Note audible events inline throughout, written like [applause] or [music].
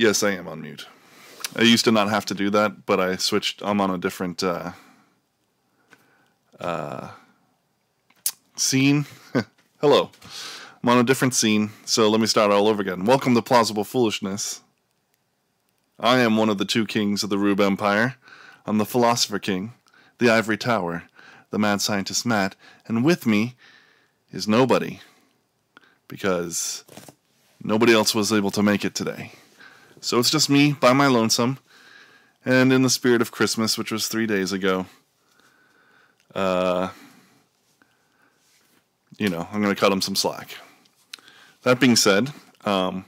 Yes, I am on mute. I used to not have to do that, but I switched. I'm on a different uh, uh, scene. [laughs] Hello. I'm on a different scene, so let me start all over again. Welcome to Plausible Foolishness. I am one of the two kings of the Rube Empire. I'm the Philosopher King, the Ivory Tower, the Mad Scientist Matt, and with me is nobody. Because nobody else was able to make it today. So it's just me by my lonesome, and in the spirit of Christmas, which was three days ago. Uh, you know, I'm going to cut him some slack. That being said, um,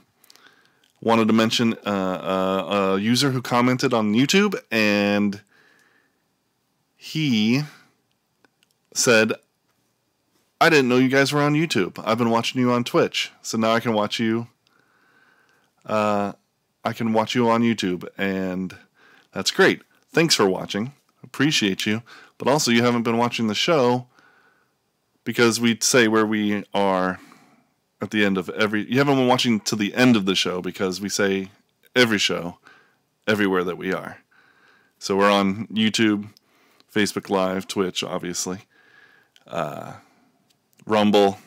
wanted to mention uh, uh, a user who commented on YouTube, and he said, I didn't know you guys were on YouTube. I've been watching you on Twitch, so now I can watch you. Uh, I can watch you on YouTube, and that's great. Thanks for watching. Appreciate you. But also, you haven't been watching the show because we say where we are at the end of every. You haven't been watching to the end of the show because we say every show everywhere that we are. So we're on YouTube, Facebook Live, Twitch, obviously, uh, Rumble,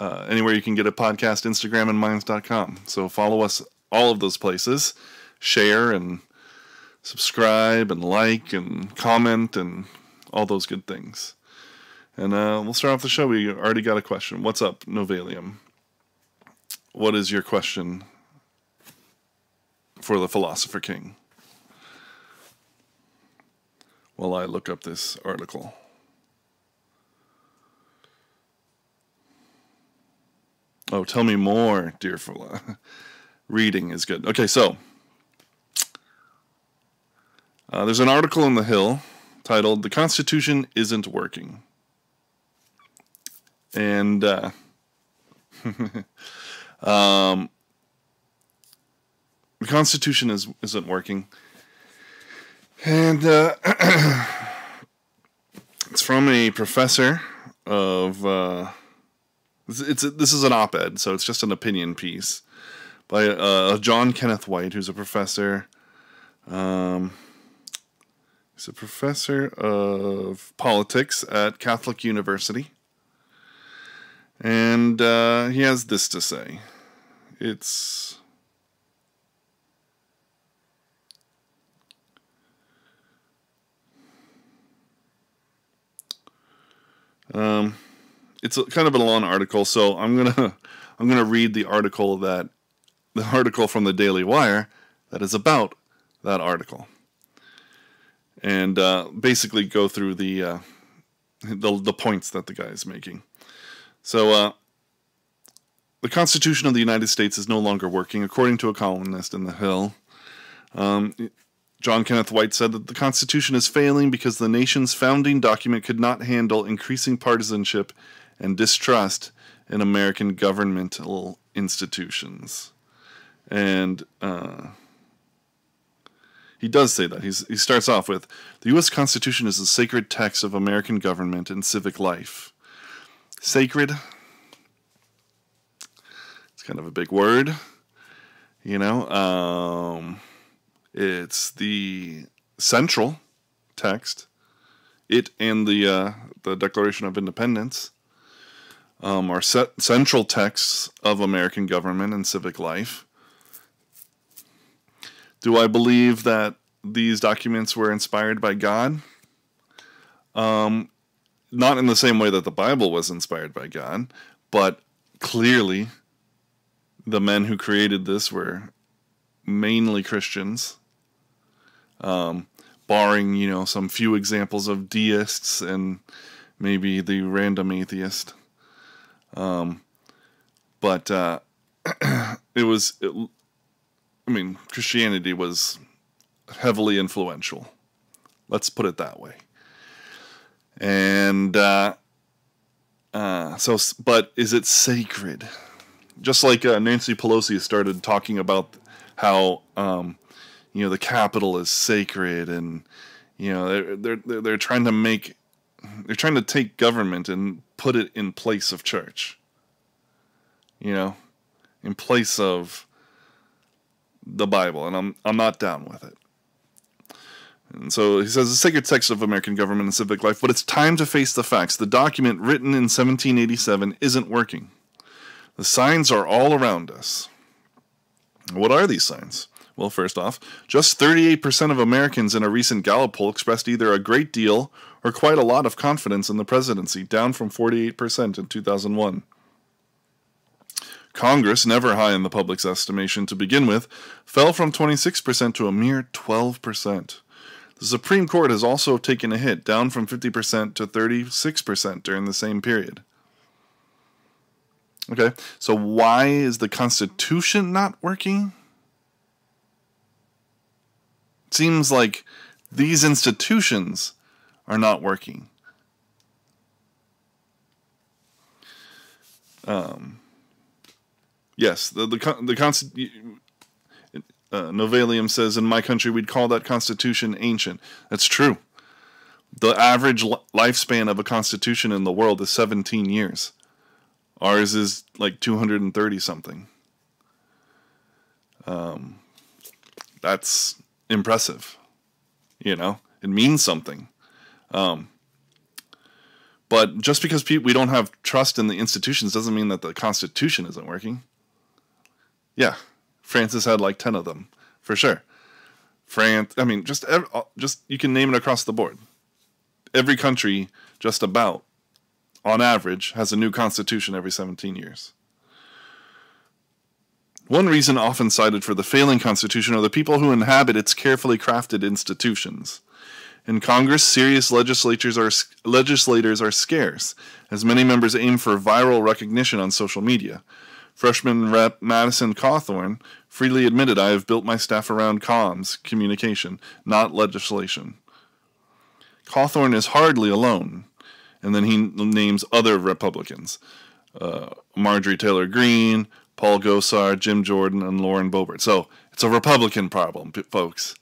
uh, anywhere you can get a podcast, Instagram, and Minds.com. So follow us all of those places, share and subscribe and like and comment and all those good things. And uh, we'll start off the show. We already got a question. What's up, Novalium? What is your question for the Philosopher King? While I look up this article. Oh, tell me more, dear Phila. [laughs] Reading is good. Okay, so uh, there's an article in The Hill titled The Constitution Isn't Working. And uh, [laughs] um, the Constitution is, isn't working. And uh, [clears throat] it's from a professor of. Uh, it's, it's this is an op-ed, so it's just an opinion piece by uh, John Kenneth White, who's a professor. Um, he's a professor of politics at Catholic University. And uh, he has this to say it's. Um, it's kind of a long article, so I'm gonna [laughs] I'm gonna read the article that the article from the Daily Wire that is about that article, and uh, basically go through the, uh, the the points that the guy is making. So, uh, the Constitution of the United States is no longer working, according to a columnist in the Hill. Um, John Kenneth White said that the Constitution is failing because the nation's founding document could not handle increasing partisanship and distrust in American governmental institutions. And uh, he does say that. He's, he starts off with The U.S. Constitution is the sacred text of American government and civic life. Sacred, it's kind of a big word, you know. Um, it's the central text, it and the, uh, the Declaration of Independence um, are central texts of American government and civic life. Do I believe that these documents were inspired by God? Um, not in the same way that the Bible was inspired by God, but clearly the men who created this were mainly Christians, um, barring, you know, some few examples of deists and maybe the random atheist. Um, but uh, [clears throat] it was, it, I mean, Christianity was heavily influential. Let's put it that way. And uh, uh, so, but is it sacred? Just like uh, Nancy Pelosi started talking about how um, you know the Capitol is sacred, and you know they're they're they're trying to make they're trying to take government and put it in place of church. You know, in place of the Bible, and I'm I'm not down with it. And so he says the sacred text of American government and civic life, but it's time to face the facts. The document written in 1787 isn't working. The signs are all around us. What are these signs? Well, first off, just 38% of Americans in a recent Gallup poll expressed either a great deal or quite a lot of confidence in the presidency, down from 48% in 2001. Congress, never high in the public's estimation to begin with, fell from 26% to a mere 12%. The Supreme Court has also taken a hit, down from 50% to 36% during the same period. Okay, so why is the Constitution not working? It seems like these institutions are not working. Um, yes, the the the Constitution uh, Novalium says, in my country, we'd call that constitution ancient. That's true. The average lifespan of a constitution in the world is 17 years. Ours is like 230 something. Um, that's impressive. You know, it means something. Um, but just because pe- we don't have trust in the institutions doesn't mean that the Constitution isn't working. Yeah, Francis had like 10 of them, for sure. France, I mean, just uh, just you can name it across the board. Every country, just about, on average, has a new constitution every 17 years. One reason often cited for the failing constitution are the people who inhabit its carefully crafted institutions. In Congress, serious legislators are legislators are scarce, as many members aim for viral recognition on social media. Freshman Rep Madison Cawthorn freely admitted I have built my staff around comms, communication, not legislation. Cawthorn is hardly alone. And then he names other Republicans uh, Marjorie Taylor Greene, Paul Gosar, Jim Jordan, and Lauren Boebert. So it's a Republican problem, folks.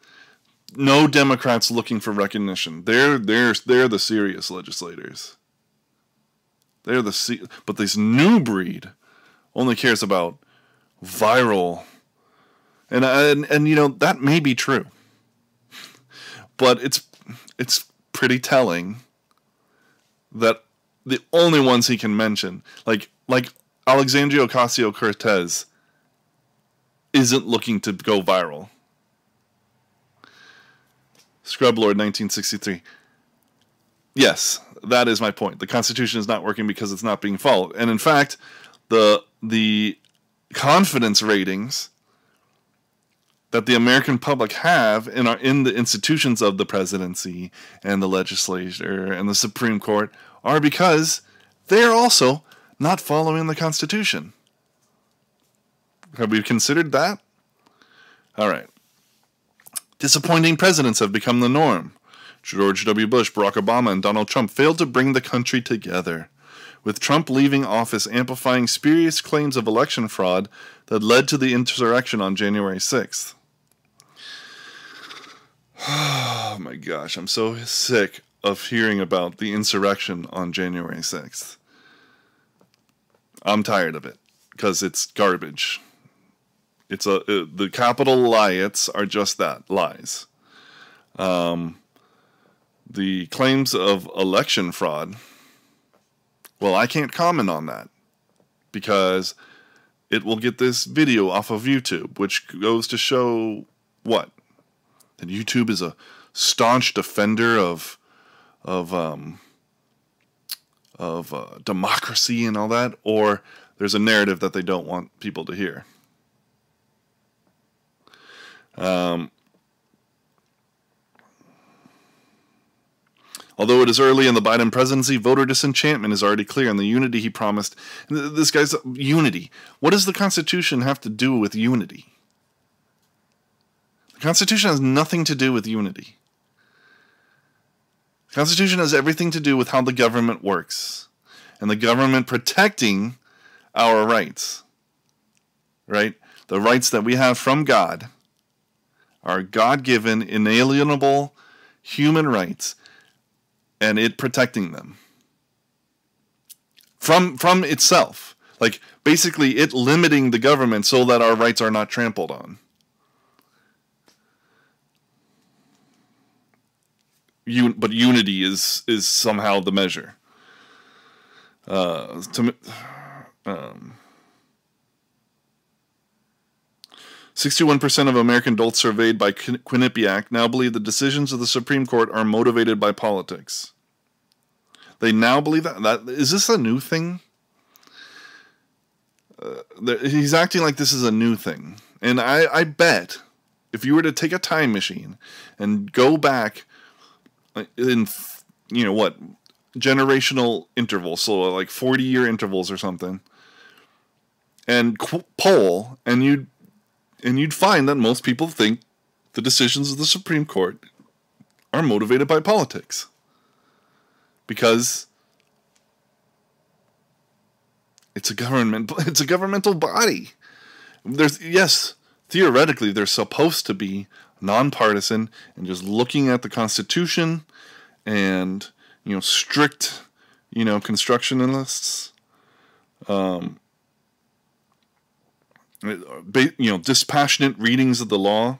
No Democrats looking for recognition. They're they're they're the serious legislators. They're the but this new breed only cares about viral. And and and you know that may be true. But it's it's pretty telling that the only ones he can mention like like Alexandria Ocasio Cortez isn't looking to go viral. Scrub Lord 1963 yes that is my point. The constitution is not working because it's not being followed. And in fact the the confidence ratings that the American public have in our in the institutions of the presidency and the legislature and the Supreme Court are because they are also not following the Constitution. Have we considered that? All right. Disappointing presidents have become the norm. George W. Bush, Barack Obama, and Donald Trump failed to bring the country together with Trump leaving office amplifying spurious claims of election fraud that led to the insurrection on January 6th. [sighs] Oh my gosh, I'm so sick of hearing about the insurrection on January 6th. I'm tired of it because it's garbage. It's a uh, the Capitol riots are just that lies. Um, the claims of election fraud well, I can't comment on that because it will get this video off of YouTube, which goes to show what? That YouTube is a staunch defender of of um, of uh, democracy and all that, or there's a narrative that they don't want people to hear. Um, Although it is early in the Biden presidency, voter disenchantment is already clear and the unity he promised. This guy's unity. What does the Constitution have to do with unity? The Constitution has nothing to do with unity. The Constitution has everything to do with how the government works and the government protecting our rights. Right? The rights that we have from God are God given, inalienable human rights and it protecting them. From from itself. Like basically it limiting the government so that our rights are not trampled on. Un- but unity is is somehow the measure. Uh to um 61% of American adults surveyed by Quinnipiac now believe the decisions of the Supreme Court are motivated by politics. They now believe that. that is this a new thing? Uh, he's acting like this is a new thing. And I, I bet if you were to take a time machine and go back in, you know, what, generational intervals, so like 40 year intervals or something, and poll, and you'd and you'd find that most people think the decisions of the Supreme Court are motivated by politics. Because it's a government [laughs] it's a governmental body. There's yes, theoretically they're supposed to be nonpartisan and just looking at the constitution and you know strict you know constructionists um you know, dispassionate readings of the law.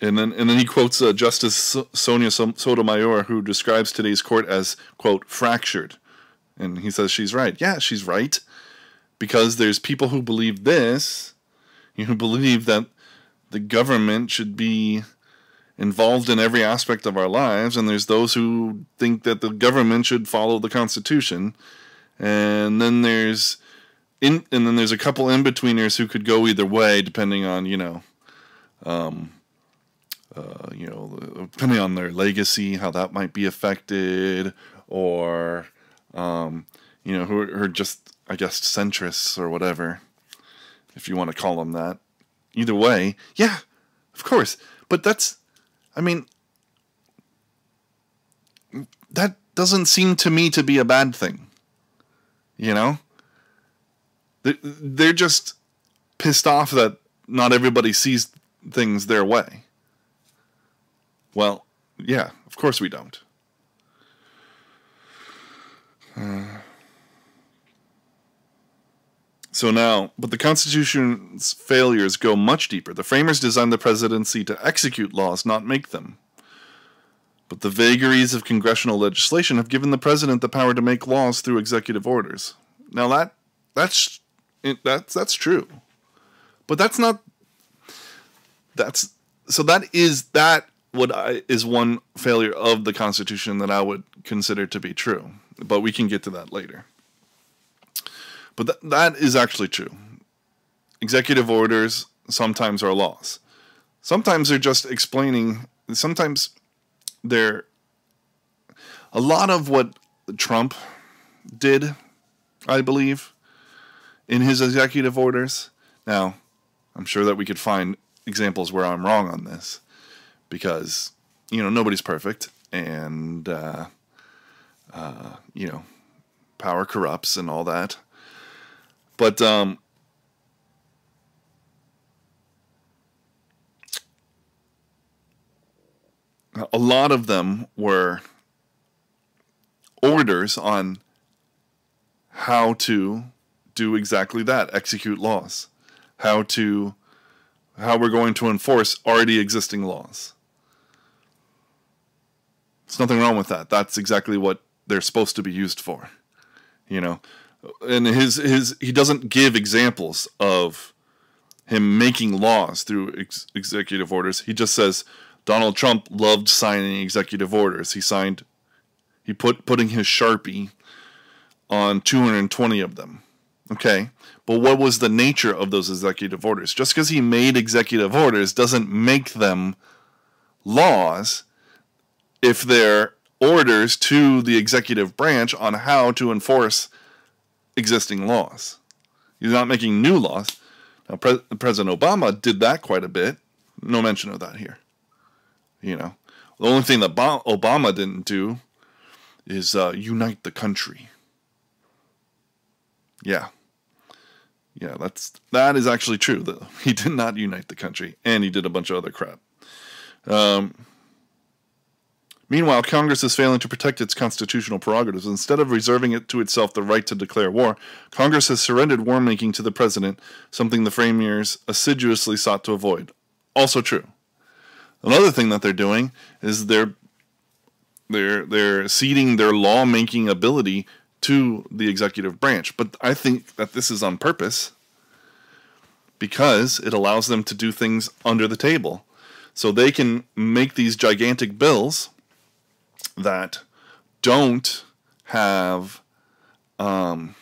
And then, and then he quotes uh, Justice Sonia Sotomayor, who describes today's court as "quote fractured," and he says she's right. Yeah, she's right, because there's people who believe this, who believe that the government should be involved in every aspect of our lives, and there's those who think that the government should follow the Constitution, and then there's in and then there's a couple in betweeners who could go either way depending on you know um uh, you know depending on their legacy how that might be affected or um you know who are, who are just i guess centrists or whatever if you want to call them that. Either way yeah of course. But that's i mean that doesn't seem to me to be a bad thing you know? They're just pissed off that not everybody sees things their way. Well, yeah, of course we don't. Uh, so now, but the Constitution's failures go much deeper. The framers designed the presidency to execute laws, not make them. But the vagaries of congressional legislation have given the president the power to make laws through executive orders. Now that that's that's that's true. But that's not that's so that is that what uh, I is one failure of the constitution that I would consider to be true. But we can get to that later. But that that is actually true. Executive orders sometimes are laws. Sometimes they're just explaining sometimes there a lot of what Trump did, I believe, in his executive orders. Now, I'm sure that we could find examples where I'm wrong on this because, you know, nobody's perfect and, uh, uh, you know, power corrupts and all that. But, um, a lot of them were orders on how to do exactly that execute laws. How to how we're going to enforce already existing laws. There's nothing wrong with that. That's exactly what they're supposed to be used for you know? And his his he doesn't give examples of him making laws through ex- executive orders. He just says Donald Trump loved signing executive orders. He signed, he put putting his sharpie on 220 of them. Okay, but what was the nature of those executive orders? Just because he made executive orders doesn't make them laws if they're orders to the executive branch on how to enforce existing laws. He's not making new laws. Now, Pre- President Obama did that quite a bit. No mention of that here. You know, the only thing that Obama didn't do is uh, unite the country. Yeah, yeah, that's that is actually true. Though [laughs] he did not unite the country, and he did a bunch of other crap. Um, meanwhile, Congress is failing to protect its constitutional prerogatives. Instead of reserving it to itself the right to declare war, Congress has surrendered war making to the president, something the framers assiduously sought to avoid. Also true. Another thing that they're doing is they're they're they're ceding their lawmaking ability to the executive branch. But I think that this is on purpose because it allows them to do things under the table. So they can make these gigantic bills that don't have um,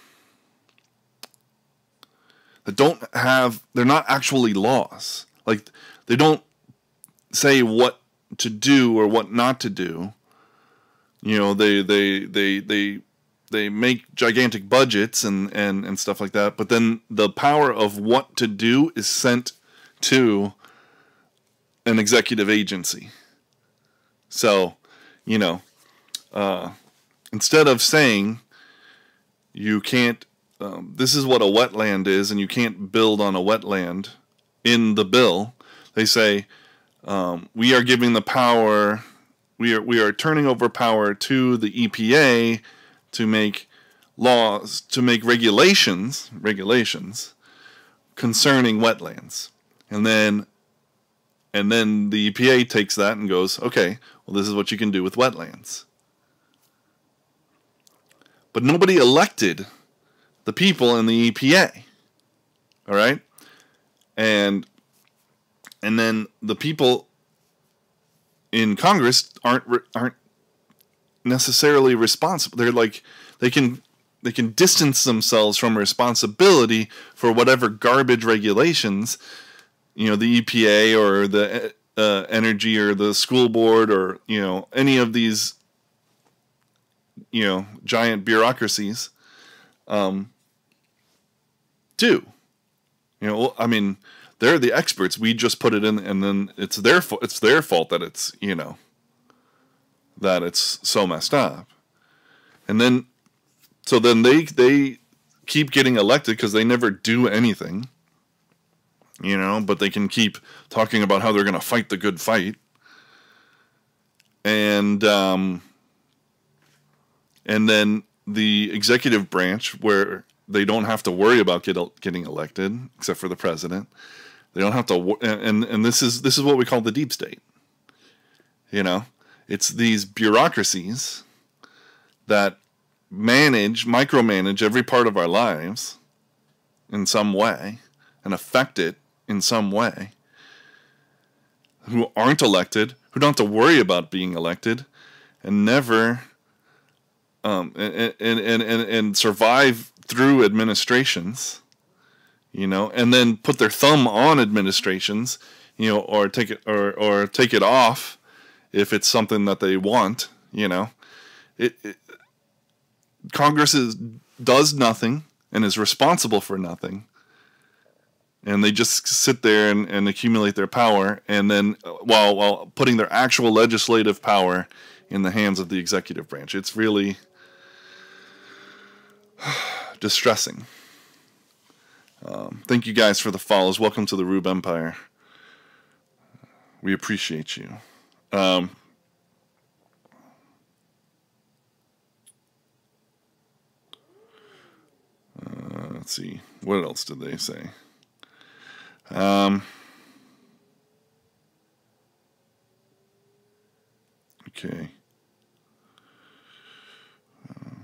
that don't have they're not actually laws. Like they don't say what to do or what not to do. You know, they they they they they make gigantic budgets and and and stuff like that, but then the power of what to do is sent to an executive agency. So, you know, uh, instead of saying you can't, um, this is what a wetland is, and you can't build on a wetland in the bill, they say um, we are giving the power, we are we are turning over power to the EPA to make laws, to make regulations, regulations concerning wetlands, and then and then the EPA takes that and goes, okay, well, this is what you can do with wetlands. But nobody elected the people in the EPA. All right? And and then the people in Congress aren't aren't necessarily responsible. They're like they can they can distance themselves from responsibility for whatever garbage regulations you know the EPA or the uh, energy or the school board or you know any of these you know giant bureaucracies um, do. You know, I mean, they're the experts. We just put it in, and then it's their. It's their fault that it's you know that it's so messed up. And then, so then they they keep getting elected because they never do anything you know, but they can keep talking about how they're going to fight the good fight. And um, and then the executive branch, where they don't have to worry about get, getting elected, except for the president. They don't have to, and and this is this is what we call the deep state. You know, it's these bureaucracies that manage, micromanage every part of our lives in some way and affect it in some way, who aren't elected, who don't have to worry about being elected, and never um, and, and, and, and survive through administrations, you know, and then put their thumb on administrations, you know, or take it or, or take it off if it's something that they want, you know. It, it Congress is, does nothing and is responsible for nothing. And they just sit there and, and accumulate their power and then uh, while while putting their actual legislative power in the hands of the executive branch. It's really [sighs] distressing um, thank you guys for the follows. Welcome to the rube empire. We appreciate you. Um, uh, let's see. What else did they say? Um, okay. Um,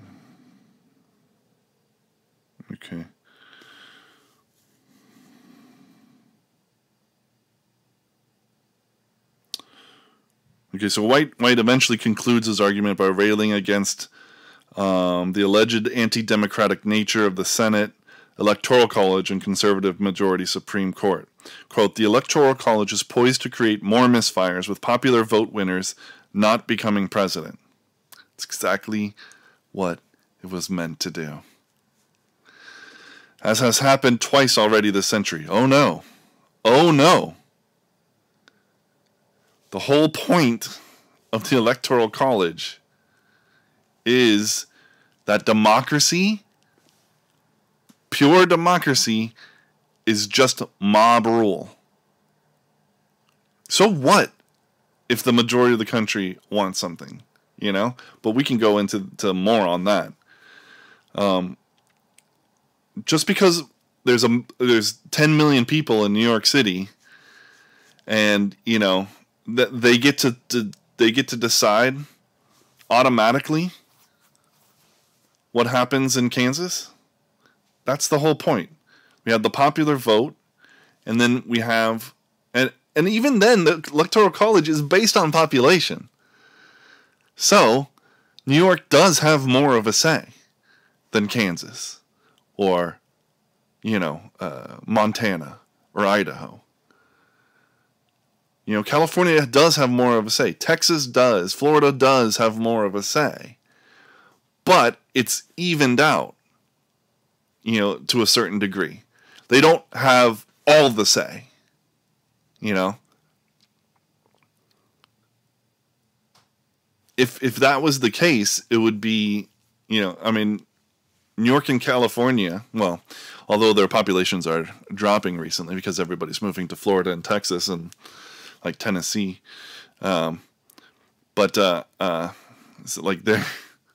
okay. Okay, so White White eventually concludes his argument by railing against um, the alleged anti-democratic nature of the Senate Electoral College and conservative majority Supreme Court. Quote, the Electoral College is poised to create more misfires with popular vote winners not becoming president. It's exactly what it was meant to do. As has happened twice already this century. Oh no. Oh no. The whole point of the Electoral College is that democracy Pure democracy is just mob rule. So what if the majority of the country wants something, you know? But we can go into to more on that. Um, just because there's a there's 10 million people in New York City and, you know, that they get to, to they get to decide automatically what happens in Kansas? That's the whole point. We have the popular vote, and then we have and and even then the electoral college is based on population. So, New York does have more of a say than Kansas or you know, uh, Montana or Idaho. You know, California does have more of a say. Texas does. Florida does have more of a say. But it's evened out, you know, to a certain degree. They don't have all the say, you know. If if that was the case, it would be, you know, I mean, New York and California, well, although their populations are dropping recently because everybody's moving to Florida and Texas and like Tennessee. Um, but uh, uh, it's like they're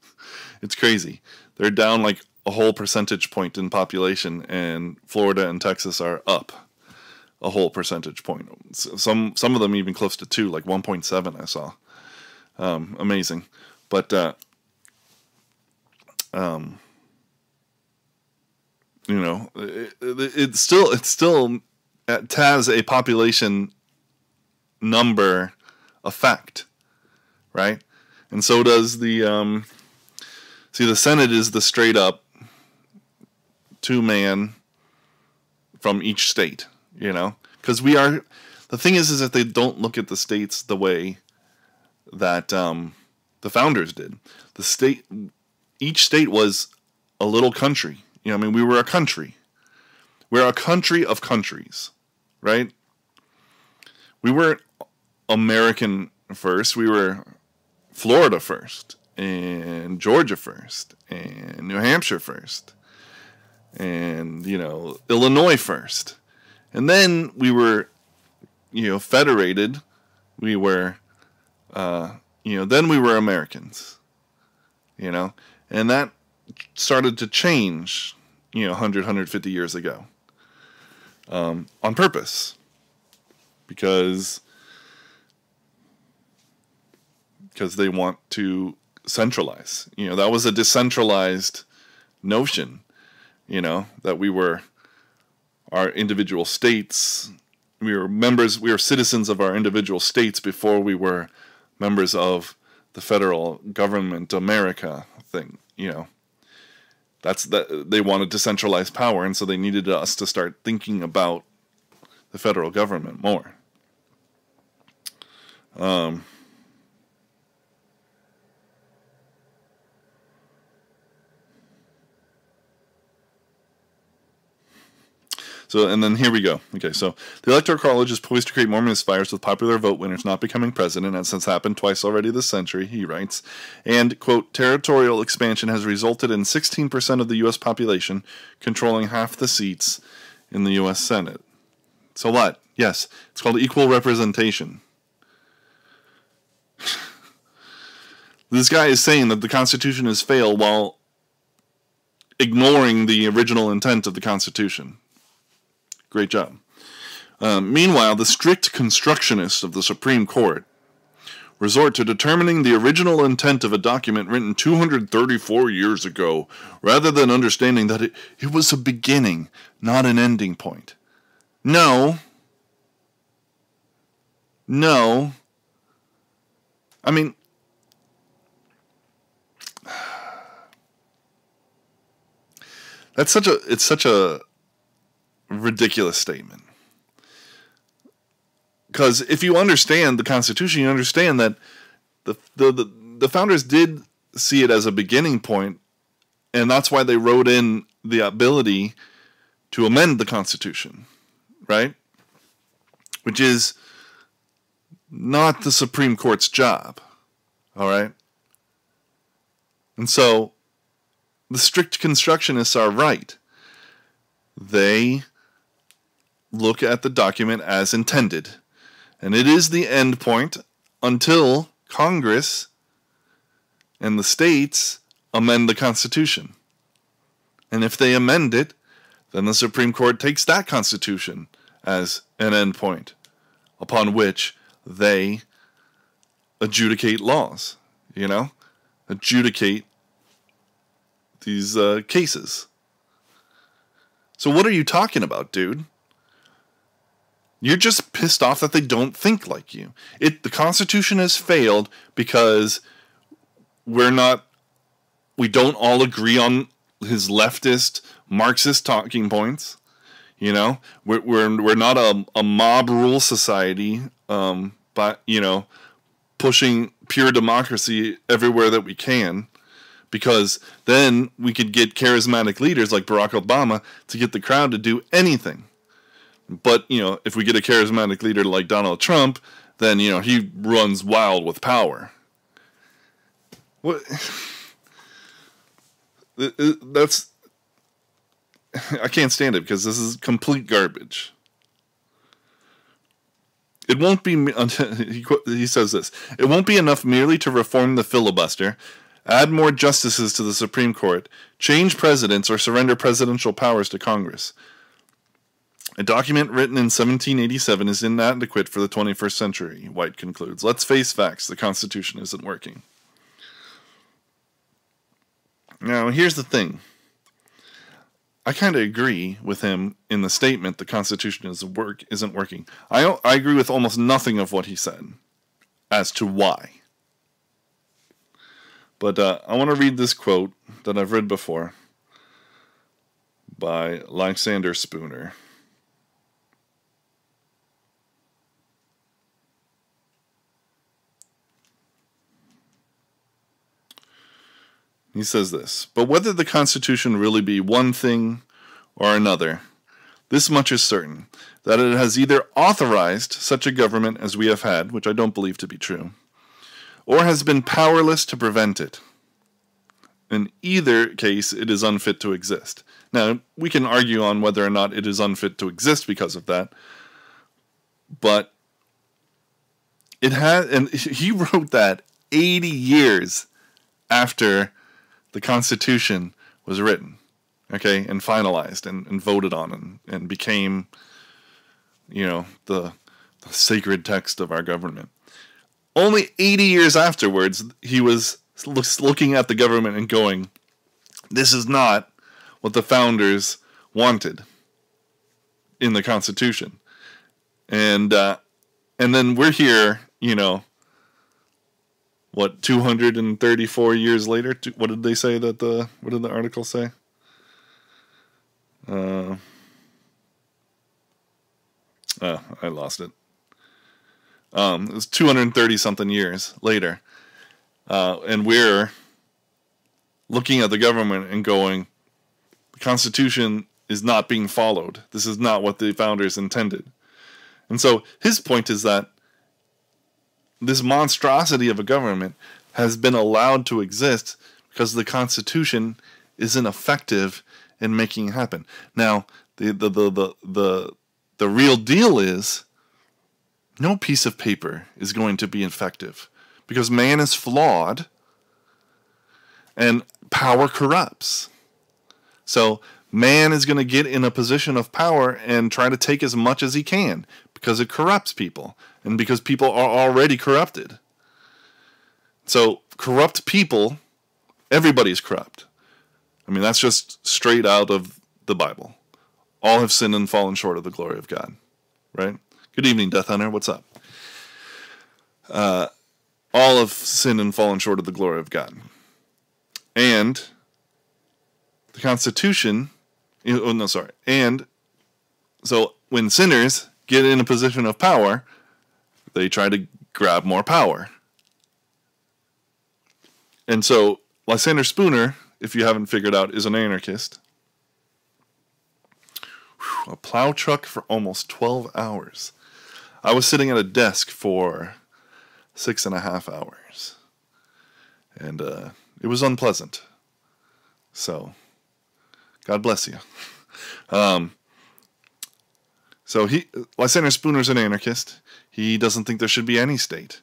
[laughs] it's crazy. They're down like a whole percentage point in population, and Florida and Texas are up a whole percentage point. Some some of them even close to two, like one point seven. I saw. Um, amazing, but uh, um, you know, it, it, it's still it's still has a population number effect, right? And so does the um, see the Senate is the straight up two man from each state, you know, because we are the thing is is that they don't look at the states the way that um, the founders did. The state, each state was a little country. You know, I mean, we were a country. We're a country of countries, right? We weren't American first. We were Florida first, and Georgia first, and New Hampshire first, and you know Illinois first, and then we were, you know, federated. We were, uh, you know, then we were Americans. You know, and that started to change, you know, 100, 150 years ago um, on purpose because because they want to centralize. You know, that was a decentralized notion, you know, that we were our individual states. We were members, we were citizens of our individual states before we were members of the federal government, America thing, you know. That's that they wanted to centralize power, and so they needed us to start thinking about the federal government more. Um, So, and then here we go. Okay, so the Electoral College is poised to create more misfires with popular vote winners not becoming president, as has happened twice already this century, he writes. And, quote, territorial expansion has resulted in 16% of the U.S. population controlling half the seats in the U.S. Senate. So what? Yes, it's called equal representation. [laughs] this guy is saying that the Constitution has failed while ignoring the original intent of the Constitution. Great job. Um, meanwhile, the strict constructionists of the Supreme Court resort to determining the original intent of a document written 234 years ago, rather than understanding that it, it was a beginning, not an ending point. No. No. I mean, [sighs] that's such a it's such a ridiculous statement. Because if you understand the Constitution, you understand that the, the, the, the founders did see it as a beginning point, and that's why they wrote in the ability to amend the Constitution, right? Which is not the Supreme Court's job, all right? And so the strict constructionists are right. They look at the document as intended. And it is the end point until Congress and the states amend the Constitution. And if they amend it, then the Supreme Court takes that Constitution as an end point upon which they adjudicate laws, you know, adjudicate these uh, cases. So, what are you talking about, dude? You're just pissed off that they don't think like you. It the Constitution has failed because we're not we don't all agree on his leftist Marxist talking points. You know, we're we're, we're not a, a mob rule society, um, but you know, pushing pure democracy everywhere that we can, because then we could get charismatic leaders like Barack Obama to get the crowd to do anything. But you know, if we get a charismatic leader like Donald Trump, then you know he runs wild with power. What? Uh, that's I can't stand it because this is complete garbage. It won't be [laughs] he, he says this. It won't be enough merely to reform the filibuster, add more justices to the Supreme Court, change presidents or surrender presidential powers to Congress. A document written in 1787 is inadequate for the 21st century, White concludes. Let's face facts, the Constitution isn't working. Now, here's the thing. I kind of agree with him in the statement the Constitution is work isn't working. I I agree with almost nothing of what he said as to why. But uh, I want to read this quote that I've read before by Lysander Spooner. He says this But whether the Constitution really be one thing or another, this much is certain that it has either authorized such a government as we have had, which I don't believe to be true, or has been powerless to prevent it. In either case, it is unfit to exist. Now, we can argue on whether or not it is unfit to exist because of that, but it had, and [laughs] he wrote that 80 years after the Constitution was written, okay, and finalized and, and voted on and, and became, you know, the, the sacred text of our government. Only 80 years afterwards, he was looking at the government and going, this is not what the founders wanted in the Constitution. And, uh, and then we're here, you know, what 234 years later? What did they say that the what did the article say? Uh oh, i lost it. Um it was 230 something years later. Uh and we're looking at the government and going the constitution is not being followed. This is not what the founders intended. And so his point is that this monstrosity of a government has been allowed to exist because the Constitution isn't effective in making it happen. Now, the the the the the, the real deal is no piece of paper is going to be effective because man is flawed and power corrupts. So man is going to get in a position of power and try to take as much as he can because it corrupts people and because people are already corrupted. So, corrupt people, everybody's corrupt. I mean, that's just straight out of the Bible. All have sinned and fallen short of the glory of God, right? Good evening, Death Hunter. What's up? Uh, all have sinned and fallen short of the glory of God. And the Constitution, oh no, sorry. And so when sinners get in a position of power, they try to grab more power. And so Lysander Spooner, if you haven't figured out, is an anarchist. Whew, a plow truck for almost 12 hours. I was sitting at a desk for six and a half hours. And uh, it was unpleasant. So, God bless you. [laughs] Um, so he Lysander Spooner's an anarchist. He doesn't think there should be any state.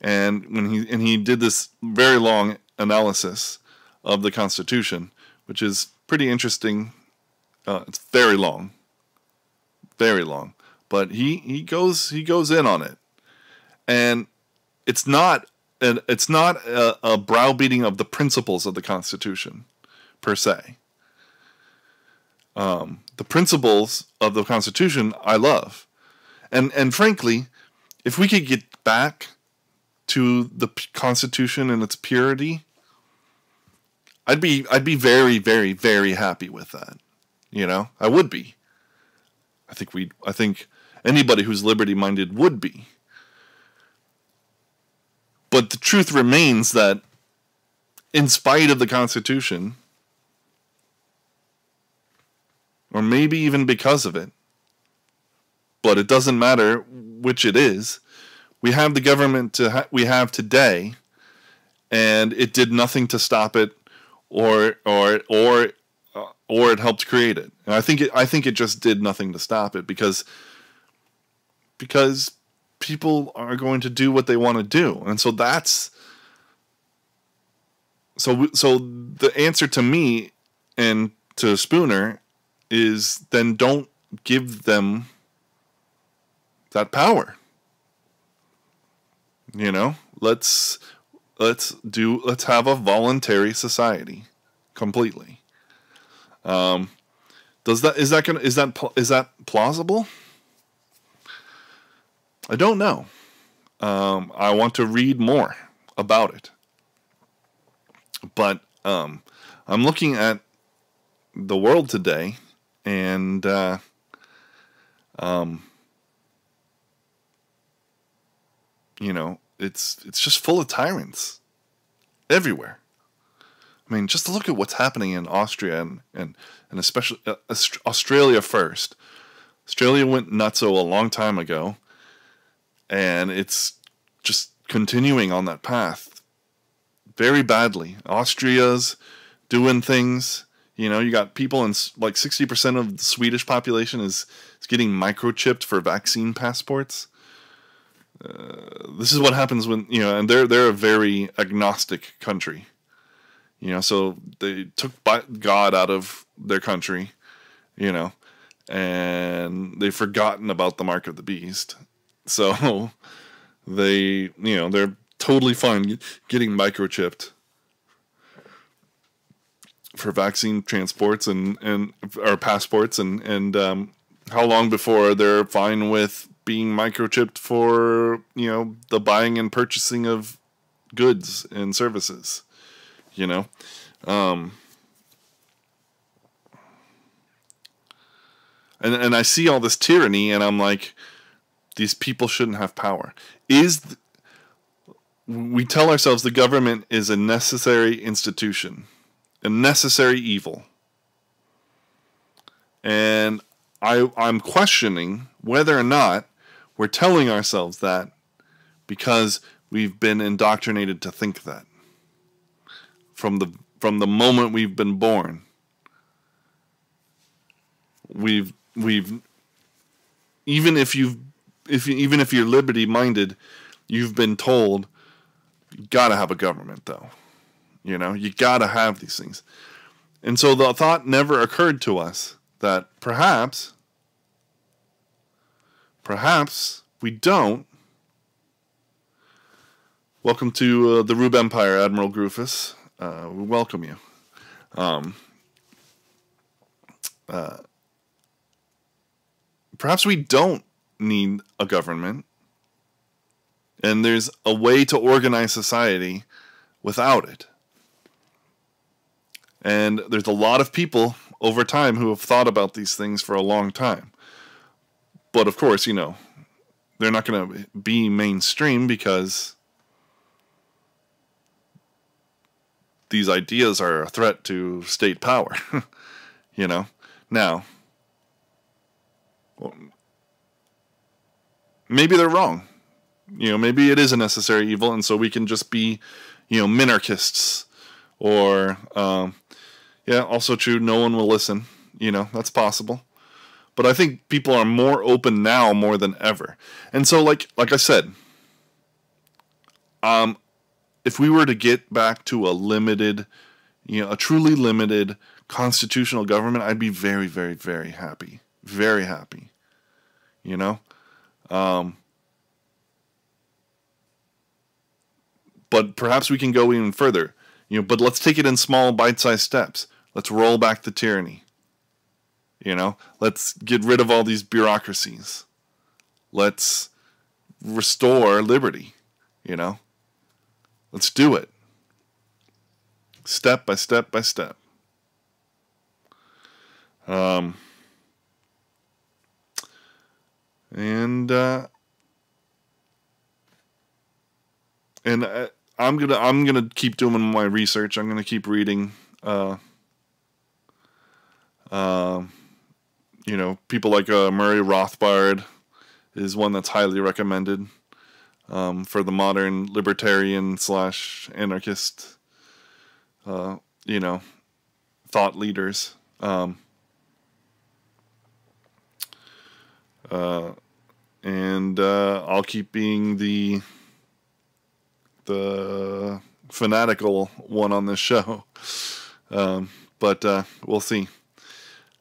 And when he and he did this very long analysis of the Constitution, which is pretty interesting. Uh, it's very long, very long, but he he goes he goes in on it, and it's not an, it's not a, a browbeating of the principles of the Constitution per se. Um, the principles of the Constitution I love, and and frankly, if we could get back to the Constitution and its purity, I'd be I'd be very very very happy with that. You know, I would be. I think we I think anybody who's liberty minded would be. But the truth remains that in spite of the Constitution, or maybe even because of it, but it doesn't matter which it is, we have the government to ha- we have today, and it did nothing to stop it, or or or uh, or it helped create it. And I think it I think it just did nothing to stop it because because people are going to do what they want to do. And so that's so so the answer to me and to Spooner is then don't give them that power. You know, let's let's do let's have a voluntary society completely. Um does that is that to is that is that plausible? I don't know. Um, I want to read more about it. But um, I'm looking at the world today, and uh, um, you know, it's it's just full of tyrants everywhere. I mean, just look at what's happening in Austria and and and especially uh, Australia first. Australia went nutso a long time ago, and it's just continuing on that path very badly. Austria's doing things. You know, you got people in like 60% of the Swedish population is, is getting microchipped for vaccine passports. Uh, this is what happens when, you know, and they're, they're a very agnostic country. You know, so they took God out of their country, you know, and they've forgotten about the mark of the beast. So [laughs] they, you know, they're totally fine getting microchipped for vaccine transports and and or passports and and um, how long before they're fine with being microchipped for you know the buying and purchasing of goods and services you know um, and and I see all this tyranny and I'm like these people shouldn't have power. Is we tell ourselves the government is a necessary institution, a necessary evil. And I I'm questioning whether or not we're telling ourselves that because we've been indoctrinated to think that from the from the moment we've been born. We've we've even if you've if even if you're liberty minded, you've been told you gotta have a government though. You know, you gotta have these things. And so the thought never occurred to us that perhaps, perhaps we don't. Welcome to uh, the Rube Empire, Admiral Goofus. Uh, we welcome you. Um, uh, perhaps we don't need a government. And there's a way to organize society without it. And there's a lot of people over time who have thought about these things for a long time. But of course, you know, they're not going to be mainstream because these ideas are a threat to state power. [laughs] you know? Now, maybe they're wrong. You know, maybe it is a necessary evil, and so we can just be, you know, minarchists, or um, yeah, also true. No one will listen. You know, that's possible. But I think people are more open now more than ever, and so like like I said, um, if we were to get back to a limited, you know, a truly limited constitutional government, I'd be very, very, very happy. Very happy. You know? Um, but perhaps we can go even further. You know, but let's take it in small bite-sized steps. Let's roll back the tyranny. You know, let's get rid of all these bureaucracies. Let's restore liberty, you know? Let's do it. Step by step by step. Um and uh and I, I'm gonna I'm gonna keep doing my research. I'm gonna keep reading. Uh, uh, you know, people like uh, Murray Rothbard is one that's highly recommended um, for the modern libertarian slash anarchist. Uh, you know, thought leaders. Um, uh, and uh, I'll keep being the the fanatical one on this [laughs] show. Um, but uh, we'll see.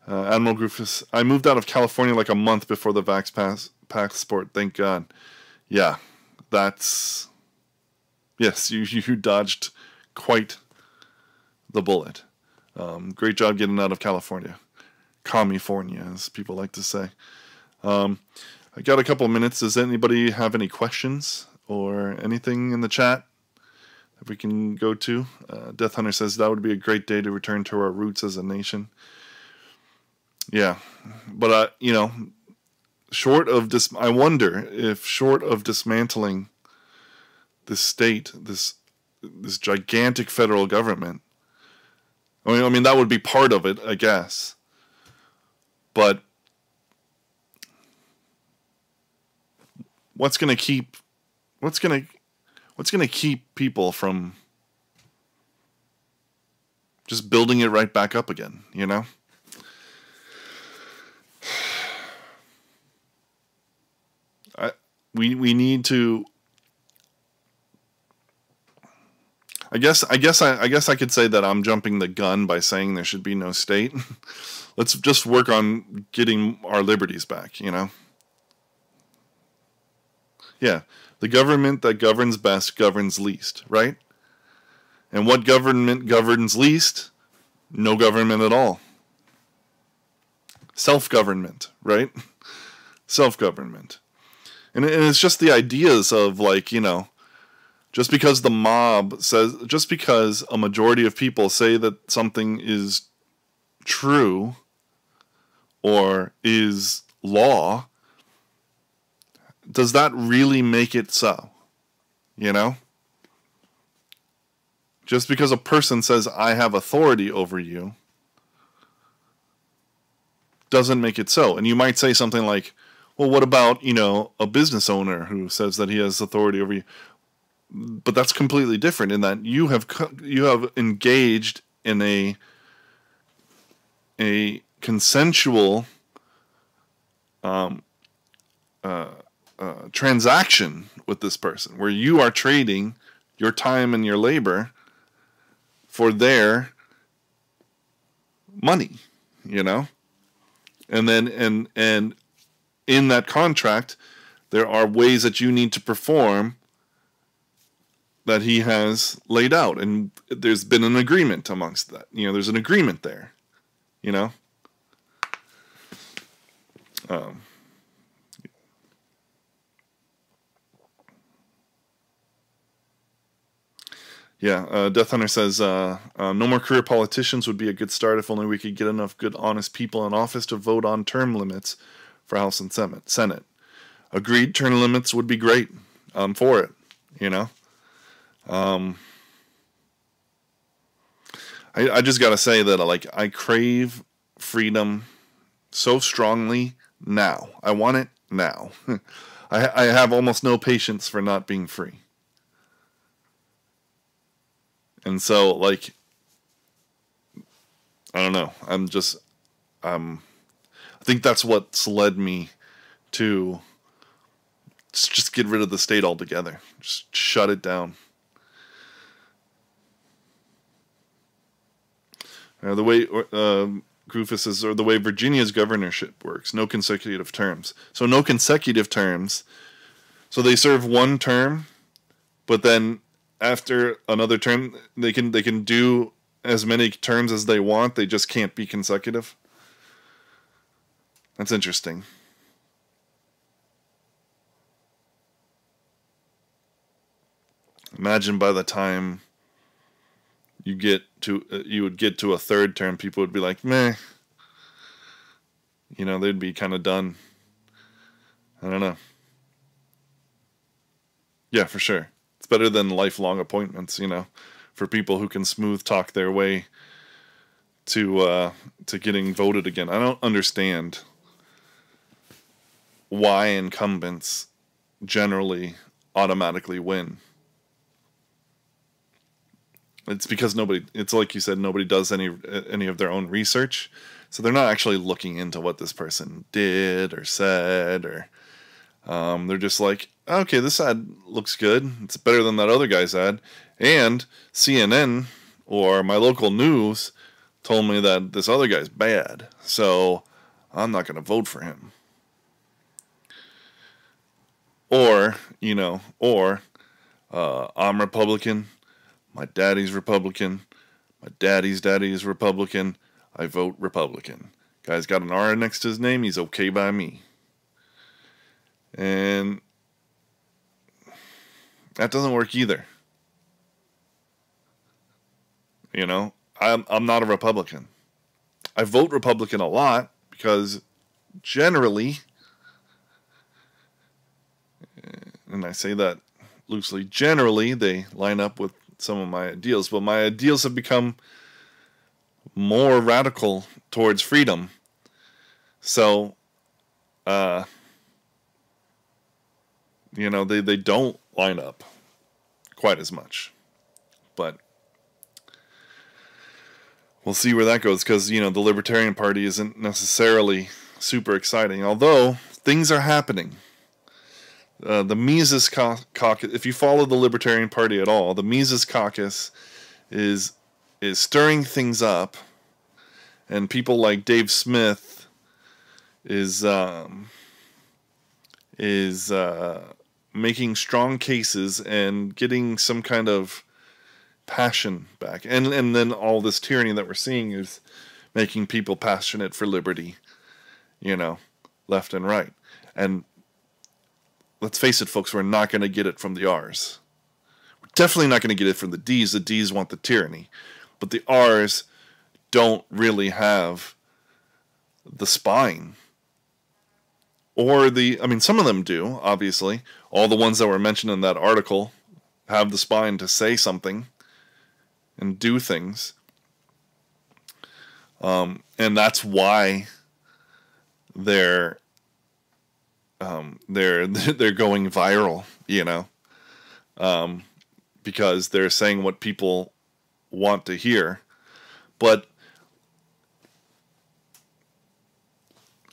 Uh, Admiral Goofus, I moved out of California like a month before the Vax pass, passport. Thank God. Yeah, that's yes. You [laughs] you dodged quite the bullet. Um, great job getting out of California, California, as people like to say. Um, I got a couple minutes. Does anybody have any questions? Or anything in the chat that we can go to. Uh, Death Hunter says that would be a great day to return to our roots as a nation. Yeah, but uh, you know, short of dis, I wonder if short of dismantling this state, this this gigantic federal government. I mean, I mean that would be part of it, I guess. But what's going to keep what's gonna what's gonna keep people from just building it right back up again, you know? I we we need to I guess I guess I, I guess I could say that I'm jumping the gun by saying there should be no state. [laughs] Let's just work on getting our liberties back, you know? Yeah. The government that governs best governs least, right? And what government governs least? No government at all. Self government, right? [laughs] Self government. And it's just the ideas of, like, you know, just because the mob says, just because a majority of people say that something is true or is law does that really make it so? You know? Just because a person says, I have authority over you, doesn't make it so. And you might say something like, well, what about, you know, a business owner who says that he has authority over you? But that's completely different in that you have you have engaged in a a consensual um, uh, uh, transaction with this person where you are trading your time and your labor for their money you know? And then and and in that contract there are ways that you need to perform that he has laid out. And there's been an agreement amongst that you know there's an agreement there you know? Um, Yeah, uh, Death Hunter says uh, uh, no more career politicians would be a good start if only we could get enough good, honest people in office to vote on term limits for House and Senate. Senate. Agreed, term limits would be great. I'm for it. You know. Um, I, I just gotta say that like I crave freedom so strongly now. I want it now. [laughs] I, I have almost no patience for not being free. And so like I don't know. I'm just um I think that's what's led me to just get rid of the state altogether. Just shut it down. Uh, the way uh, Goofus says, or the way Virginia's governorship works, no consecutive terms. So no consecutive terms. So they serve one term, but then after another term they can they can do as many terms as they want. They just can't be consecutive. That's interesting. Imagine by the time you get to uh, you would get to a third term, people would be like, "Meh." You know, they'd be kind of done. I don't know. Yeah, for sure. It's better than lifelong appointments, you know, for people who can smooth talk their way to uh, to getting voted again. I don't understand why incumbents generally automatically win. It's because nobody. It's like you said, nobody does any any of their own research, so they're not actually looking into what this person did or said, or um, they're just like, okay, this ad looks good. It's better than that other guy's ad, and CNN or my local news told me that this other guy's bad, so I'm not going to vote for him. Or, you know, or uh, I'm Republican, my daddy's Republican, my daddy's daddy is Republican, I vote Republican. Guy's got an R next to his name, he's okay by me. And that doesn't work either. You know, I'm I'm not a Republican. I vote Republican a lot because generally and I say that loosely, generally they line up with some of my ideals, but my ideals have become more radical towards freedom. So, uh, you know, they, they don't line up quite as much. But we'll see where that goes because, you know, the Libertarian Party isn't necessarily super exciting, although things are happening. Uh, the Mises Caucus, if you follow the Libertarian Party at all, the Mises Caucus is is stirring things up, and people like Dave Smith is um, is uh, making strong cases and getting some kind of passion back, and and then all this tyranny that we're seeing is making people passionate for liberty, you know, left and right, and let's face it, folks, we're not going to get it from the R's. We're definitely not going to get it from the D's. The D's want the tyranny. But the R's don't really have the spine. Or the, I mean, some of them do, obviously. All the ones that were mentioned in that article have the spine to say something and do things. Um, and that's why they're um, they're [laughs] they're going viral, you know, um, because they're saying what people want to hear. But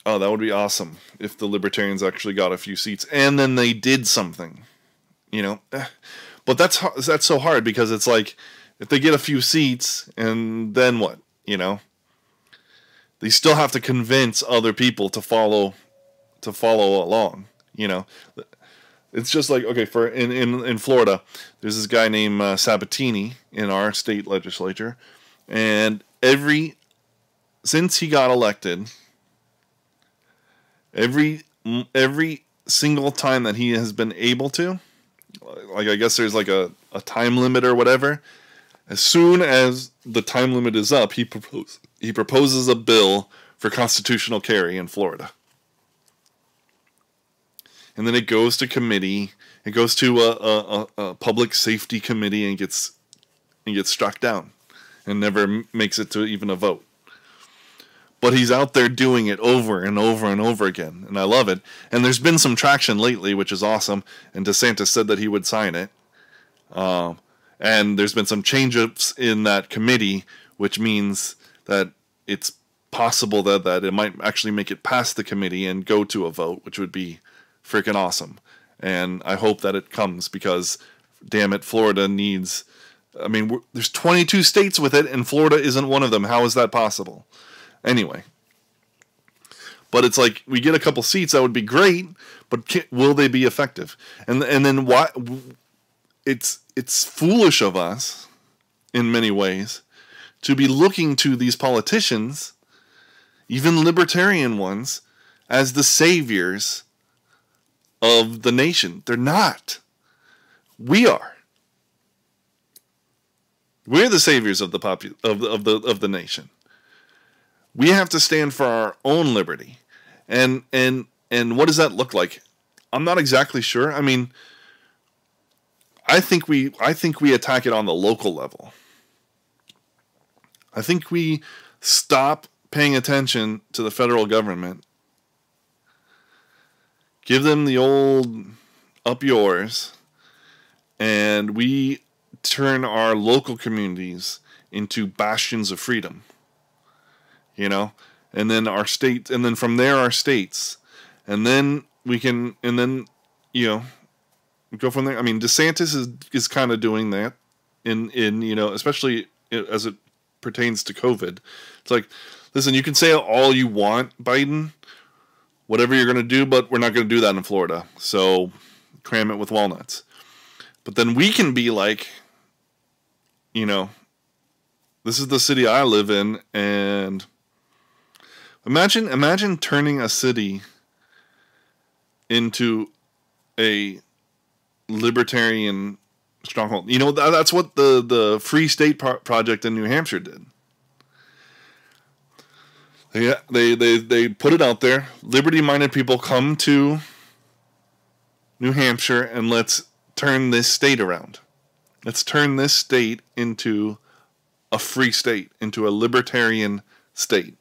oh, that would be awesome if the libertarians actually got a few seats and then they did something, you know. [sighs] But that's that's so hard because it's like if they get a few seats and then what, you know? They still have to convince other people to follow to follow along. You know, it's just like okay, for in in in Florida, there's this guy named uh, Sabatini in our state legislature, and every since he got elected, every every single time that he has been able to, like I guess there's like a, a time limit or whatever. As soon as the time limit is up, he propose he proposes a bill for constitutional carry in Florida and then it goes to committee. It goes to a, a, a public safety committee and gets and gets struck down, and never makes it to even a vote. But he's out there doing it over and over and over again, and I love it. And there's been some traction lately, which is awesome. And DeSantis said that he would sign it. Um, and there's been some changes in that committee, which means that it's possible that, that it might actually make it past the committee and go to a vote, which would be freaking awesome. And I hope that it comes because, damn it, Florida needs. I mean, there's 22 states with it, and Florida isn't one of them. How is that possible? Anyway. But it's like we get a couple seats, that would be great, but can, will they be effective? And and then why? it's it's foolish of us in many ways to be looking to these politicians, even libertarian ones, as the saviors of the nation. They're not. We are. We're the saviors of the popu- of of the of the nation. We have to stand for our own liberty. And and and what does that look like? I'm not exactly sure. I mean, I think we I think we attack it on the local level. I think we stop paying attention to the federal government. Give them the old up yours and we turn our local communities into bastions of freedom. You know, and then our state and then from there our states. And then we can and then you know go from there. I mean, DeSantis is is kind of doing that in in you know, especially as it pertains to COVID. It's like, listen, you can say all you want, Biden, whatever you're going to do, but we're not going to do that in Florida. So cram it with walnuts. But then we can be like, you know, this is the city I live in, and imagine imagine turning a city into a libertarian stronghold. You know, that's what the the Free State Pro- Project in New Hampshire did. They, they they they put it out there. Liberty-minded people come to New Hampshire and let's turn this state around. Let's turn this state into a free state, into a libertarian state.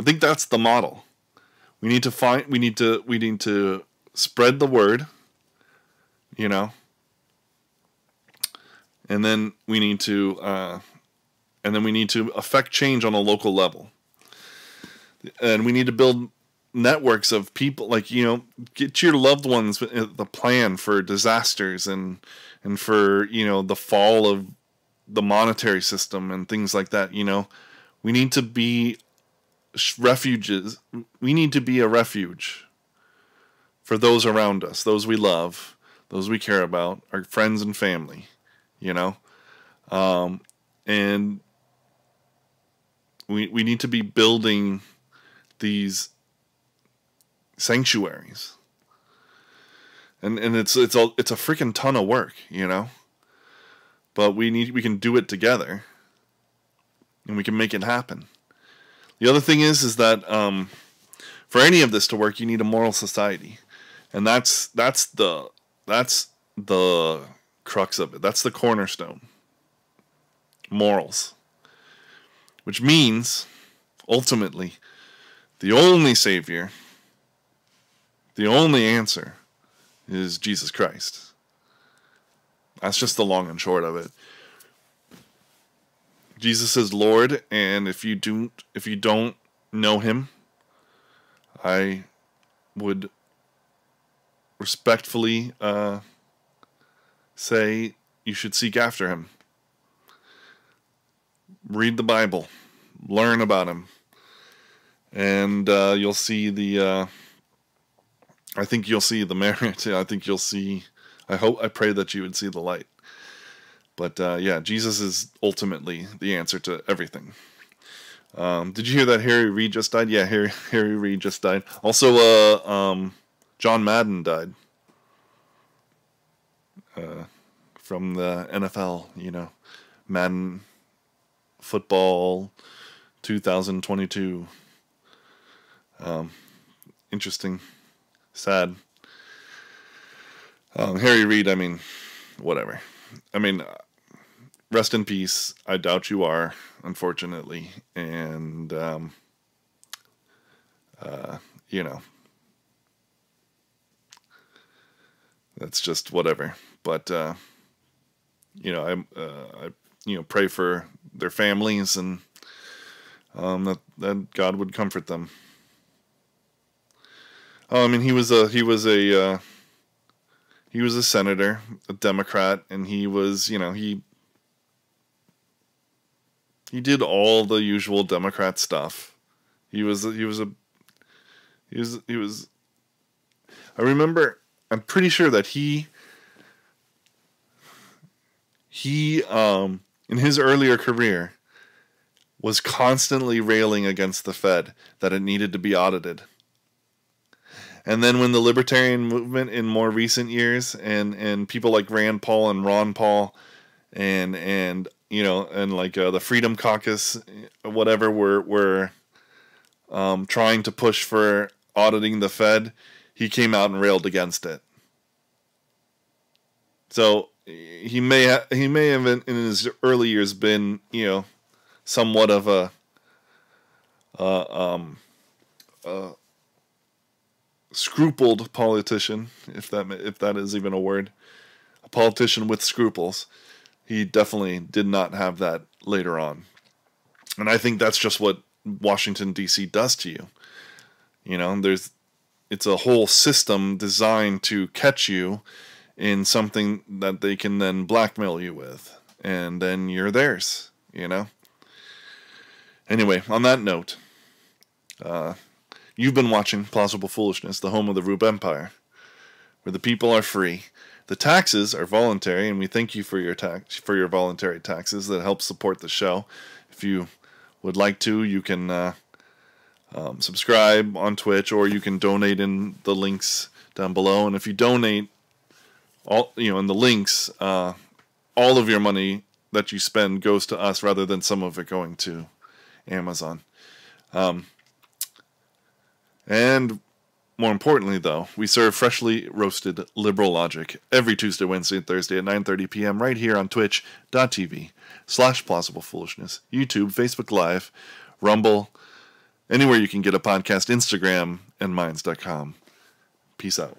I think that's the model. We need to find we need to we need to spread the word, you know. And then we need to uh, and then we need to affect change on a local level. And we need to build networks of people like you know get your loved ones the plan for disasters and and for you know the fall of the monetary system and things like that you know we need to be refuges we need to be a refuge for those around us those we love those we care about our friends and family you know um, and we we need to be building these sanctuaries. And and it's it's a it's a freaking ton of work, you know. But we need we can do it together. And we can make it happen. The other thing is is that um, for any of this to work, you need a moral society. And that's that's the that's the crux of it. That's the cornerstone. Morals. Which means ultimately the only savior the only answer is Jesus Christ. That's just the long and short of it. Jesus is Lord, and if you don't if you don't know him, I would respectfully uh, say you should seek after him. Read the Bible, learn about him, and uh, you'll see the uh, I think you'll see the [laughs] merit. I think you'll see. I hope. I pray that you would see the light. But uh, yeah, Jesus is ultimately the answer to everything. Um, did you hear that Harry Reid just died? Yeah, Harry [laughs] Harry Reid just died. Also, uh, um, John Madden died uh, from the NFL. You know, Madden football 2022. Um, interesting sad. Um, Harry Reid, I mean, whatever. I mean, rest in peace. I doubt you are, unfortunately. And, um, uh, you know, that's just whatever. But, uh, you know, I, uh, I, you know, pray for their families and um, that, that God would comfort them. Oh, I mean, he was a he was a uh, he was a senator, a Democrat, and he was you know he he did all the usual Democrat stuff. He was he was a he was he was. I remember. I'm pretty sure that he he um, in his earlier career was constantly railing against the Fed that it needed to be audited. And then when the libertarian movement in more recent years and and people like Rand Paul and Ron Paul and and you know and like uh, the Freedom Caucus whatever were were um, trying to push for auditing the Fed, he came out and railed against it. So he may ha- he may have in, in, his early years been you know somewhat of a uh, um, uh, scrupled politician, if that if that is even a word, a politician with scruples. He definitely did not have that later on, and I think that's just what Washington D.C. does to you. You know, there's it's a whole system designed to catch you in something that they can then blackmail you with, and then you're theirs. You know. Anyway, on that note, uh, you've been watching Plausible Foolishness, the home of the Rube Empire, where the people are free. The taxes are voluntary, and we thank you for your tax for your voluntary taxes that help support the show. If you would like to, you can uh, um, subscribe on Twitch, or you can donate in the links down below. And if you donate, all you know, in the links, uh, all of your money that you spend goes to us, rather than some of it going to Amazon. Um, and more importantly, though, we serve freshly roasted liberal logic every Tuesday, Wednesday, and Thursday at 9.30 p.m. right here on twitch.tv slash plausible foolishness, YouTube, Facebook Live, Rumble, anywhere you can get a podcast, Instagram, and minds.com. Peace out.